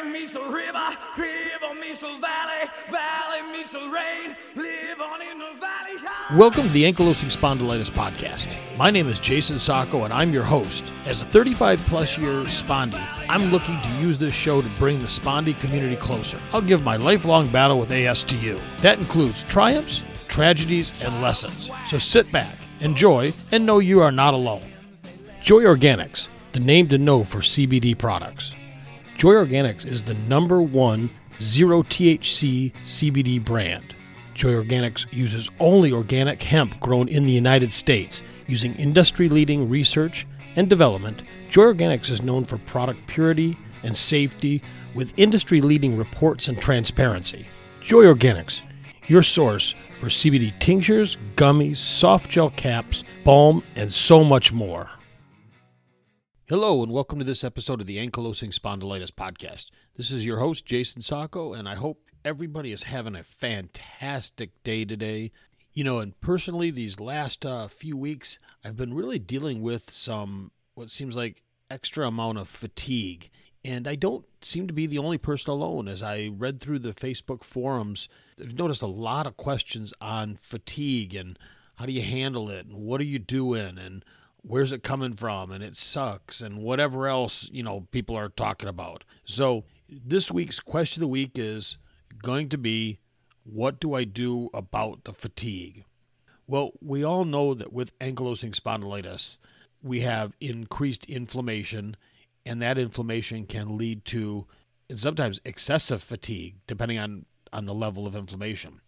Rain a river, river a valley, valley a rain, live on in the valley. Welcome to the Ankylosing Spondylitis Podcast. My name is Jayson Sacco, and I'm your host. As a 35 plus year spondy, I'm looking to use this show to bring the spondy community closer. I'll give my lifelong battle with AS to you. That includes triumphs, tragedies, and lessons. So sit back, enjoy, and know you are not alone. Joy Organics, the name to know for CBD products. Joy Organics is the number one zero THC CBD brand. Joy Organics uses only organic hemp grown in the United States. Using industry leading research and development, Joy Organics is known for product purity and safety with industry leading reports and transparency. Joy Organics, your source for CBD tinctures, gummies, soft gel caps, balm, and so much more. Hello, and welcome to this episode of the Ankylosing Spondylitis Podcast. This is your host, Jayson Sacco, and I hope everybody is having a fantastic day today. You know, and personally, these last uh, few weeks, I've been really dealing with some what seems like extra amount of fatigue. And I don't seem to be the only person alone. As I read through the Facebook forums, I've noticed a lot of questions on fatigue and how do you handle it and what are you doing and where's it coming from? And it sucks and whatever else you know people are talking about. So this week's question of the week is going to be what do i do about the fatigue? Well we all know that with ankylosing spondylitis we have increased inflammation and that inflammation can lead to and sometimes excessive fatigue depending on on the level of inflammation.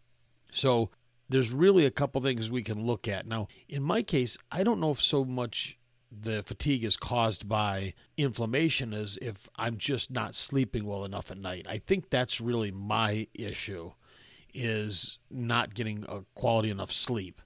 So there's really a couple things we can look at. Now, in my case, I don't know if so much the fatigue is caused by inflammation as if I'm just not sleeping well enough at night. I think that's really my issue is not getting a quality enough sleep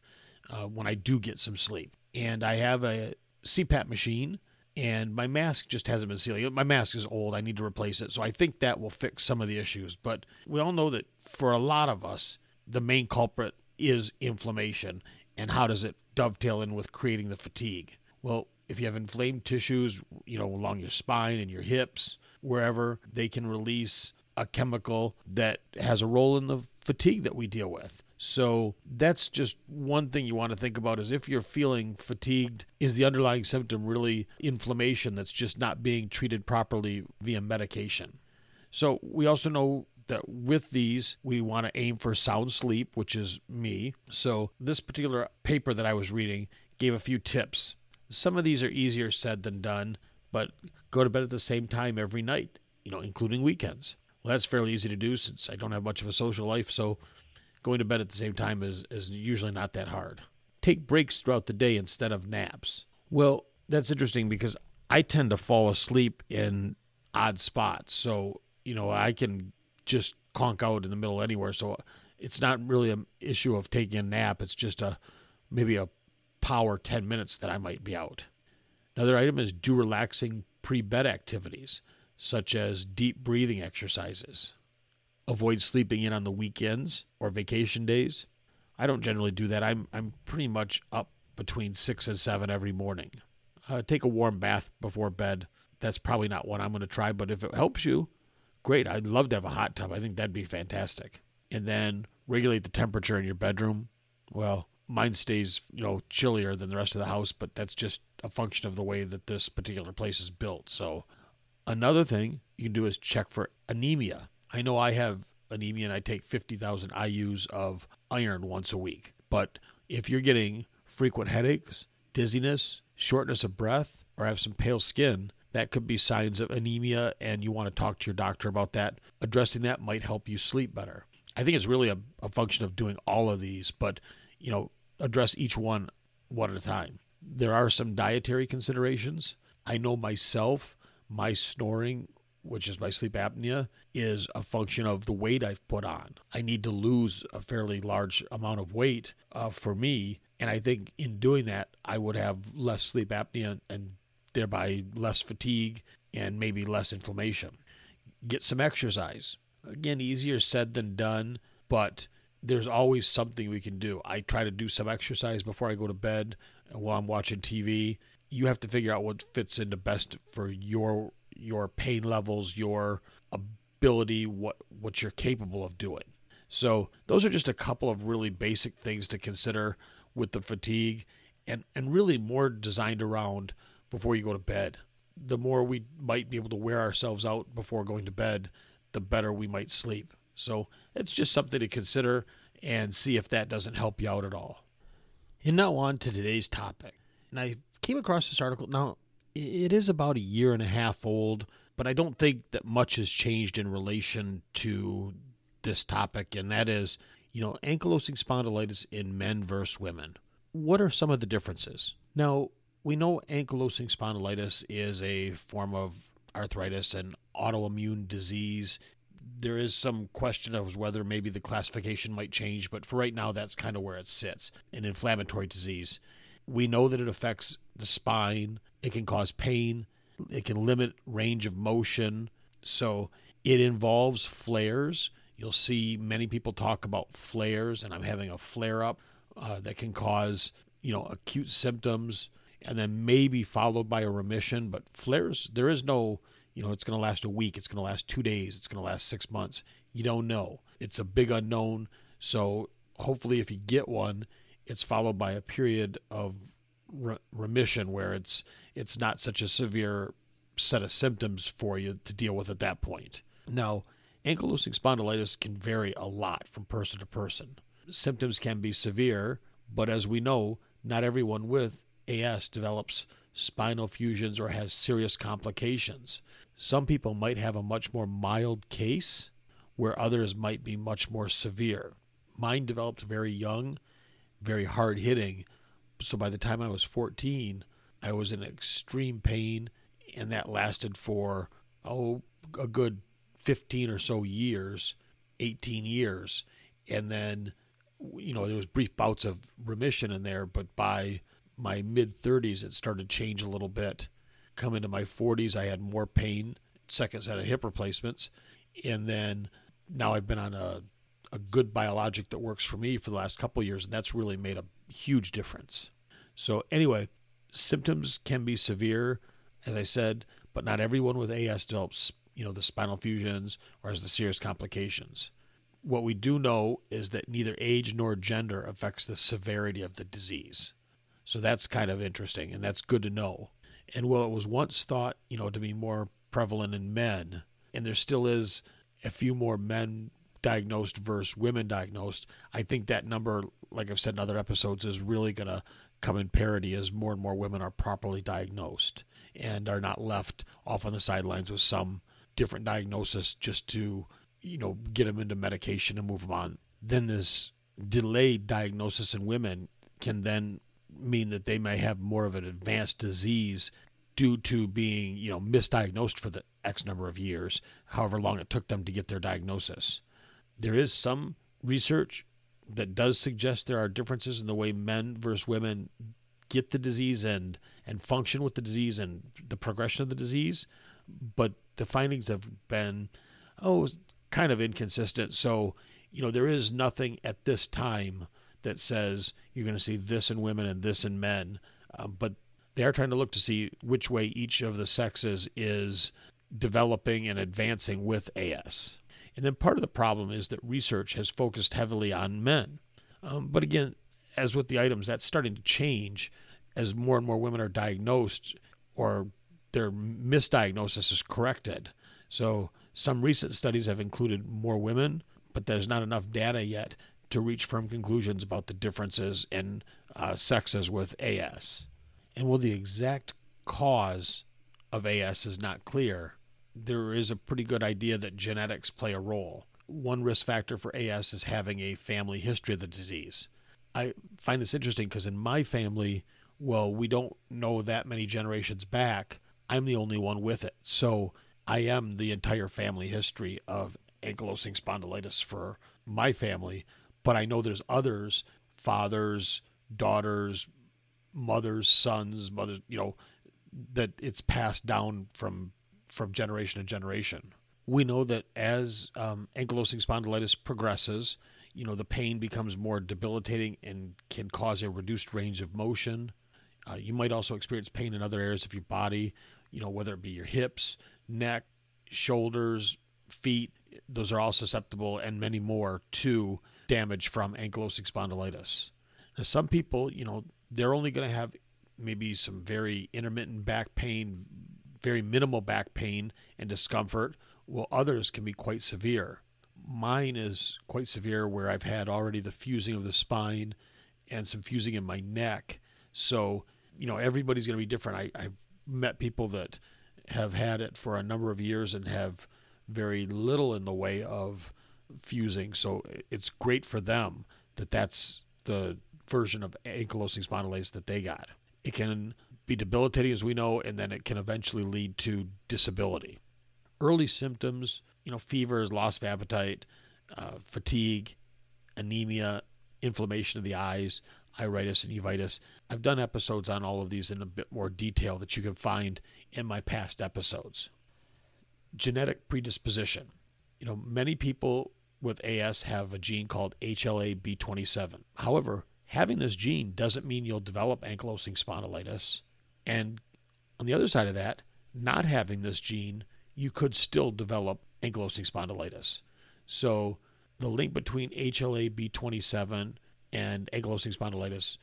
uh, when I do get some sleep. And I have a CPAP machine and my mask just hasn't been sealing. My mask is old. I need to replace it. So I think that will fix some of the issues. But we all know that for a lot of us, the main culprit is inflammation and how does it dovetail in with creating the fatigue? Well, if you have inflamed tissues, you know, along your spine and your hips, wherever, they can release a chemical that has a role in the fatigue that we deal with. So that's just one thing you want to think about is if you're feeling fatigued, is the underlying symptom really inflammation that's just not being treated properly via medication? So we also know that with these, we want to aim for sound sleep, which is me. So, this particular paper that I was reading gave a few tips. Some of these are easier said than done, but go to bed at the same time every night, you know, including weekends. Well, that's fairly easy to do since I don't have much of a social life, so going to bed at the same time is, is usually not that hard. Take breaks throughout the day instead of naps. Well, that's interesting because I tend to fall asleep in odd spots. So, you know, I can just conk out in the middle anywhere. So it's not really an issue of taking a nap. It's just a maybe a power 10 minutes that I might be out. Another item is do relaxing pre bed activities, such as deep breathing exercises. Avoid sleeping in on the weekends or vacation days. I don't generally do that. I'm, I'm pretty much up between 6 and 7 every morning. Uh, take a warm bath before bed. That's probably not what I'm going to try, but if it helps you, great. I'd love to have a hot tub. I think that'd be fantastic. And then regulate the temperature in your bedroom. Well, mine stays, you know, chillier than the rest of the house, but that's just a function of the way that this particular place is built. So, another thing you can do is check for anemia. I know I have anemia and I take 50,000 IUs of iron once a week. But if you're getting frequent headaches, dizziness, shortness of breath, or have some pale skin, that could be signs of anemia, and you want to talk to your doctor about that. Addressing that might help you sleep better. I think it's really a, a function of doing all of these, but you know, address each one one at a time. There are some dietary considerations. I know myself, my snoring, which is my sleep apnea, is a function of the weight I've put on. I need to lose a fairly large amount of weight uh, for me. And I think in doing that, I would have less sleep apnea and thereby less fatigue and maybe less inflammation. Get some exercise. Again, easier said than done, but there's always something we can do. I try to do some exercise before I go to bed while I'm watching TV. You have to figure out what fits into best for your your pain levels, your ability, what what you're capable of doing. So those are just a couple of really basic things to consider with the fatigue and, and really more designed around before you go to bed. The more we might be able to wear ourselves out before going to bed, the better we might sleep. So it's just something to consider and see if that doesn't help you out at all. And now on to today's topic. And I came across this article. Now, it is about a year and a half old, but I don't think that much has changed in relation to this topic, and that is, you know, ankylosing spondylitis in men versus women. What are some of the differences? Now, we know ankylosing spondylitis is a form of arthritis and autoimmune disease. There is some question of whether maybe the classification might change, but for right now, that's kind of where it sits an inflammatory disease. We know that it affects the spine, it can cause pain, it can limit range of motion. So it involves flares You'll see many people talk about flares, and I'm having a flare up uh, that can cause you know acute symptoms, and then maybe followed by a remission. But flares, there is no you know it's going to last a week, it's going to last two days, it's going to last six months. You don't know. It's a big unknown. So hopefully, if you get one, it's followed by a period of re- remission where it's it's not such a severe set of symptoms for you to deal with at that point. Now, Ankylosing spondylitis can vary a lot from person to person. Symptoms can be severe, but as we know, not everyone with AS develops spinal fusions or has serious complications. Some people might have a much more mild case, where others might be much more severe. Mine developed very young, very hard hitting. So by the time I was 14, I was in extreme pain, and that lasted for, oh, a good 15 or so years, 18 years. And then, you know, there was brief bouts of remission in there, but by my mid 30s, it started to change a little bit. Come into my 40s, I had more pain, second set of hip replacements. And then now I've been on a, a good biologic that works for me for the last couple years, and that's really made a huge difference. So, anyway, symptoms can be severe, as I said, but not everyone with AS develops you know, the spinal fusions or has the serious complications. What we do know is that neither age nor gender affects the severity of the disease. So that's kind of interesting and that's good to know. And while it was once thought, you know, to be more prevalent in men, and there still is a few more men diagnosed versus women diagnosed, I think that number, like I've said in other episodes, is really going to come in parity as more and more women are properly diagnosed and are not left off on the sidelines with some different diagnosis just to, you know, get them into medication and move them on. Then this delayed diagnosis in women can then mean that they may have more of an advanced disease due to being, you know, misdiagnosed for the X number of years, however long it took them to get their diagnosis. There is some research that does suggest there are differences in the way men versus women get the disease and and function with the disease and the progression of the disease, but the findings have been, oh, kind of inconsistent. So, you know, there is nothing at this time that says you're going to see this in women and this in men. Um, but they are trying to look to see which way each of the sexes is developing and advancing with AS. And then part of the problem is that research has focused heavily on men. Um, but again, as with the items, that's starting to change as more and more women are diagnosed or their misdiagnosis is corrected. So some recent studies have included more women, but there's not enough data yet to reach firm conclusions about the differences in uh, sexes with AS. And while the exact cause of AS is not clear, there is a pretty good idea that genetics play a role. One risk factor for AS is having a family history of the disease. I find this interesting because in my family, well, we don't know that many generations back, I'm the only one with it. So I am the entire family history of ankylosing spondylitis for my family. But I know there's others, fathers, daughters, mothers, sons, mothers, you know, that it's passed down from from generation to generation. We know that as um, ankylosing spondylitis progresses, you know, the pain becomes more debilitating and can cause a reduced range of motion. Uh, you might also experience pain in other areas of your body, you know, whether it be your hips, neck, shoulders, feet, those are all susceptible and many more to damage from ankylosing spondylitis. Now, some people, you know, they're only going to have maybe some very intermittent back pain, very minimal back pain and discomfort, while others can be quite severe. Mine is quite severe where I've had already the fusing of the spine and some fusing in my neck. So, you know, everybody's going to be different. I, I've met people that have had it for a number of years and have very little in the way of fusing. So it's great for them that that's the version of ankylosing spondylitis that they got. It can be debilitating, as we know, and then it can eventually lead to disability. Early symptoms, you know, fevers, loss of appetite, uh, fatigue, anemia, inflammation of the eyes, iritis and uveitis. I've done episodes on all of these in a bit more detail that you can find in my past episodes. Genetic predisposition. You know, many people with AS have a gene called HLA-B27. However, having this gene doesn't mean you'll develop ankylosing spondylitis. And on the other side of that, not having this gene, you could still develop ankylosing spondylitis. So the link between HLA-B27 and ankylosing spondylitis,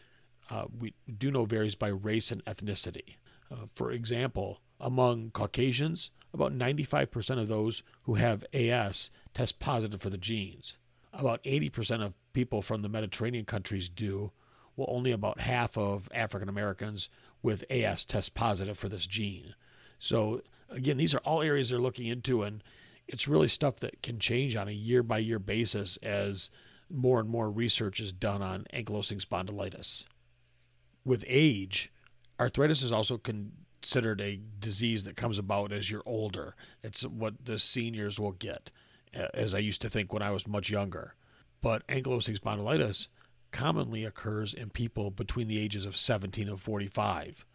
uh, we do know varies by race and ethnicity. Uh, for example, among Caucasians, about 95% of those who have AS test positive for the genes. About 80% of people from the Mediterranean countries do, while only about half of African Americans with AS test positive for this gene. So, again, these are all areas they're looking into, and it's really stuff that can change on a year by year basis as more and more research is done on ankylosing spondylitis. With age, arthritis is also considered a disease that comes about as you're older. It's what the seniors will get, as I used to think when I was much younger. But ankylosing spondylitis commonly occurs in people between the ages of 17 and 45.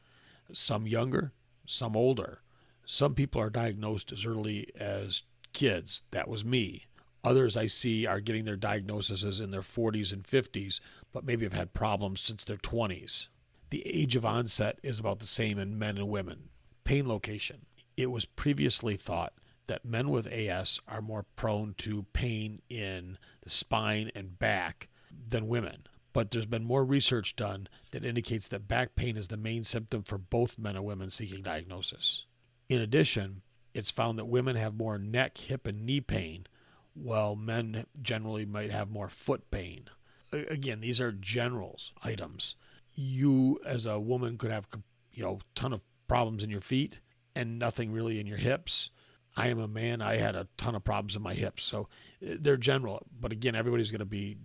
Some younger, some older. Some people are diagnosed as early as kids. That was me. Others I see are getting their diagnoses in their 40s and 50s, but maybe have had problems since their 20s. The age of onset is about the same in men and women. Pain location. It was previously thought that men with AS are more prone to pain in the spine and back than women. But there's been more research done that indicates that back pain is the main symptom for both men and women seeking diagnosis. In addition, it's found that women have more neck, hip, and knee pain, while men generally might have more foot pain. Again, these are generals items you as a woman could have you know ton of problems in your feet and nothing really in your hips. I am a man. I had a ton of problems in my hips. So uh, they're general but again everybody's going to be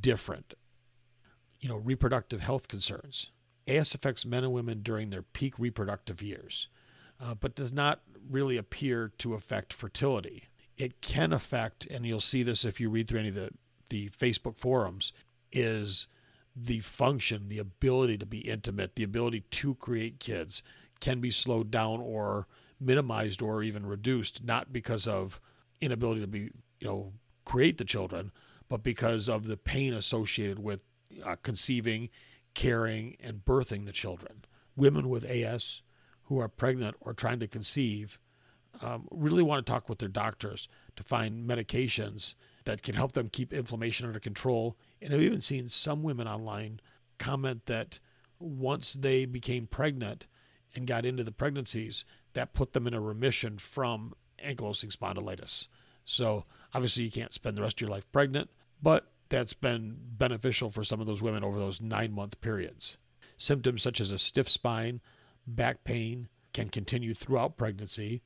different. You know reproductive health concerns. As affects men and women during their peak reproductive years uh, but does not really appear to affect fertility. It can affect and you'll see this if you read through any of the the facebook forums is the function, the ability to be intimate, the ability to create kids can be slowed down or minimized or even reduced, not because of inability to be, you know, create the children, but because of the pain associated with uh, conceiving, caring, and birthing the children. Women with AS who are pregnant or trying to conceive um, really want to talk with their doctors to find medications that can help them keep inflammation under control. And I've even seen some women online comment that once they became pregnant and got into the pregnancies, that put them in a remission from ankylosing spondylitis. So obviously, you can't spend the rest of your life pregnant, but that's been beneficial for some of those women over those nine month periods. Symptoms such as a stiff spine, back pain can continue throughout pregnancy.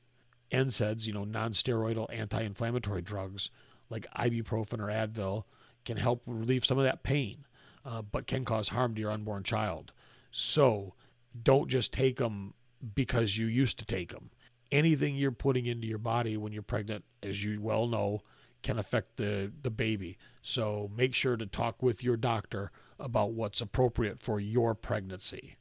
NSAIDs, you know, non steroidal anti inflammatory drugs, like ibuprofen or Advil can help relieve some of that pain, uh, but can cause harm to your unborn child. So don't just take them because you used to take them. Anything you're putting into your body when you're pregnant, as you well know, can affect the, the baby. So make sure to talk with your doctor about what's appropriate for your pregnancy.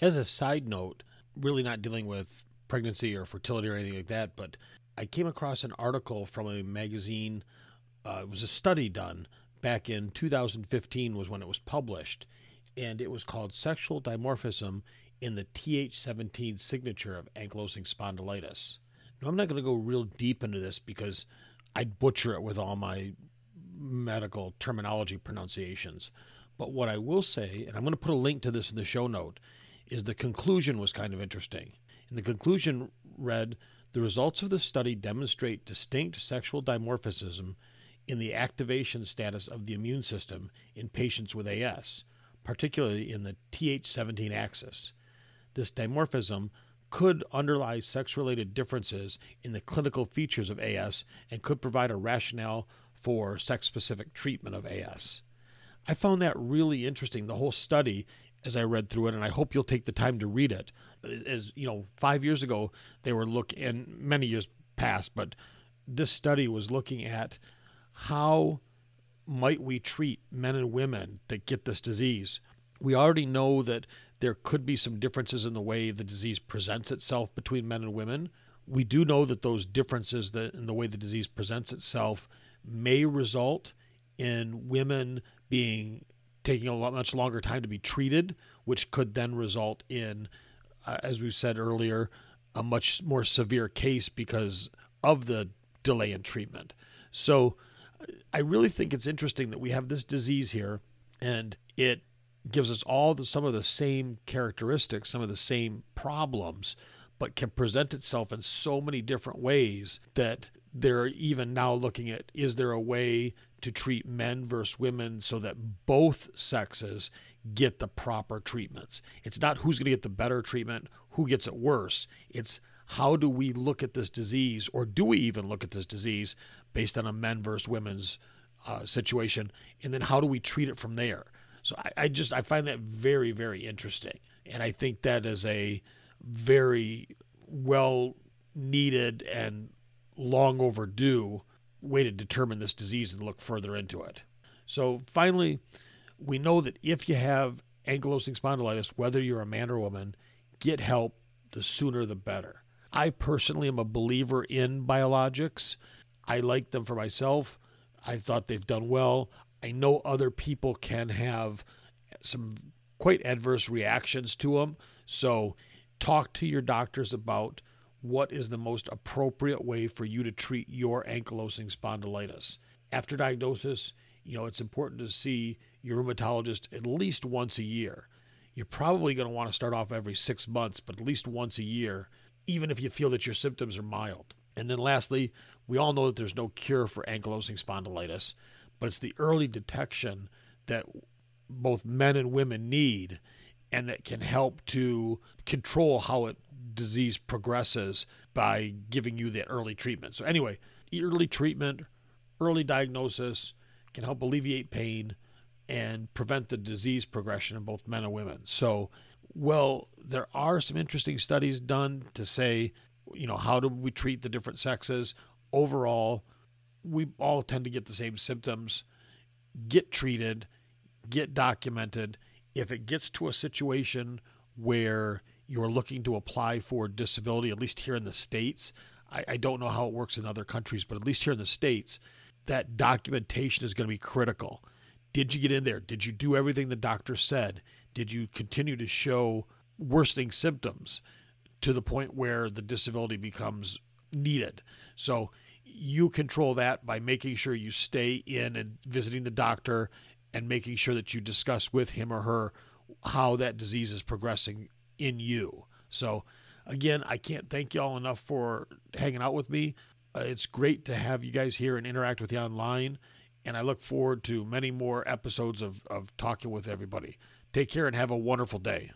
As a side note, really not dealing with pregnancy or fertility or anything like that, but I came across an article from a magazine. Uh, it was a study done back in 2015 was when it was published, and it was called "Sexual Dimorphism in the Th17 Signature of Ankylosing Spondylitis." Now, I'm not going to go real deep into this because I'd butcher it with all my medical terminology pronunciations. But what I will say, and I'm going to put a link to this in the show note, is the conclusion was kind of interesting. And the conclusion read The results of the study demonstrate distinct sexual dimorphism in the activation status of the immune system in patients with AS, particularly in the Th17 axis. This dimorphism could underlie sex related differences in the clinical features of AS and could provide a rationale for sex specific treatment of AS. I found that really interesting, the whole study, as I read through it, and I hope you'll take the time to read it. As you know, five years ago, they were looking, and many years past, but this study was looking at how might we treat men and women that get this disease. We already know that there could be some differences in the way the disease presents itself between men and women. We do know that those differences that in the way the disease presents itself may result in women being taking a lot, much longer time to be treated, which could then result in, uh, as we said earlier, a much more severe case because of the delay in treatment. So I really think it's interesting that we have this disease here and it gives us all the, some of the same characteristics, some of the same problems, but can present itself in so many different ways that they're even now looking at is there a way to treat men versus women so that both sexes get the proper treatments? It's not who's going to get the better treatment, who gets it worse. It's how do we look at this disease, or do we even look at this disease based on a men versus women's uh, situation? And then how do we treat it from there? So I, I just I find that very very interesting, and I think that is a very well needed and long overdue way to determine this disease and look further into it. So finally, we know that if you have ankylosing spondylitis, whether you're a man or woman, get help the sooner the better. I personally am a believer in biologics. I like them for myself. I thought they've done well. I know other people can have some quite adverse reactions to them. So, talk to your doctors about what is the most appropriate way for you to treat your ankylosing spondylitis. After diagnosis, you know, it's important to see your rheumatologist at least once a year. You're probably going to want to start off every six months, but at least once a year, even if you feel that your symptoms are mild. And then lastly, we all know that there's no cure for ankylosing spondylitis but it's the early detection that both men and women need and that can help to control how it disease progresses by giving you that early treatment. So anyway, early treatment, early diagnosis can help alleviate pain and prevent the disease progression in both men and women. So, well, there are some interesting studies done to say, you know, how do we treat the different sexes? Overall, we all tend to get the same symptoms. Get treated, get documented. If it gets to a situation where you're looking to apply for disability, at least here in the States, I, I don't know how it works in other countries, but at least here in the States, that documentation is going to be critical. Did you get in there? Did you do everything the doctor said? Did you continue to show worsening symptoms to the point where the disability becomes needed? So you control that by making sure you stay in and visiting the doctor and making sure that you discuss with him or her how that disease is progressing in you. So, again, I can't thank you all enough for hanging out with me. Uh, it's great to have you guys here and interact with you online. And I look forward to many more episodes of, of talking with everybody. Take care and have a wonderful day.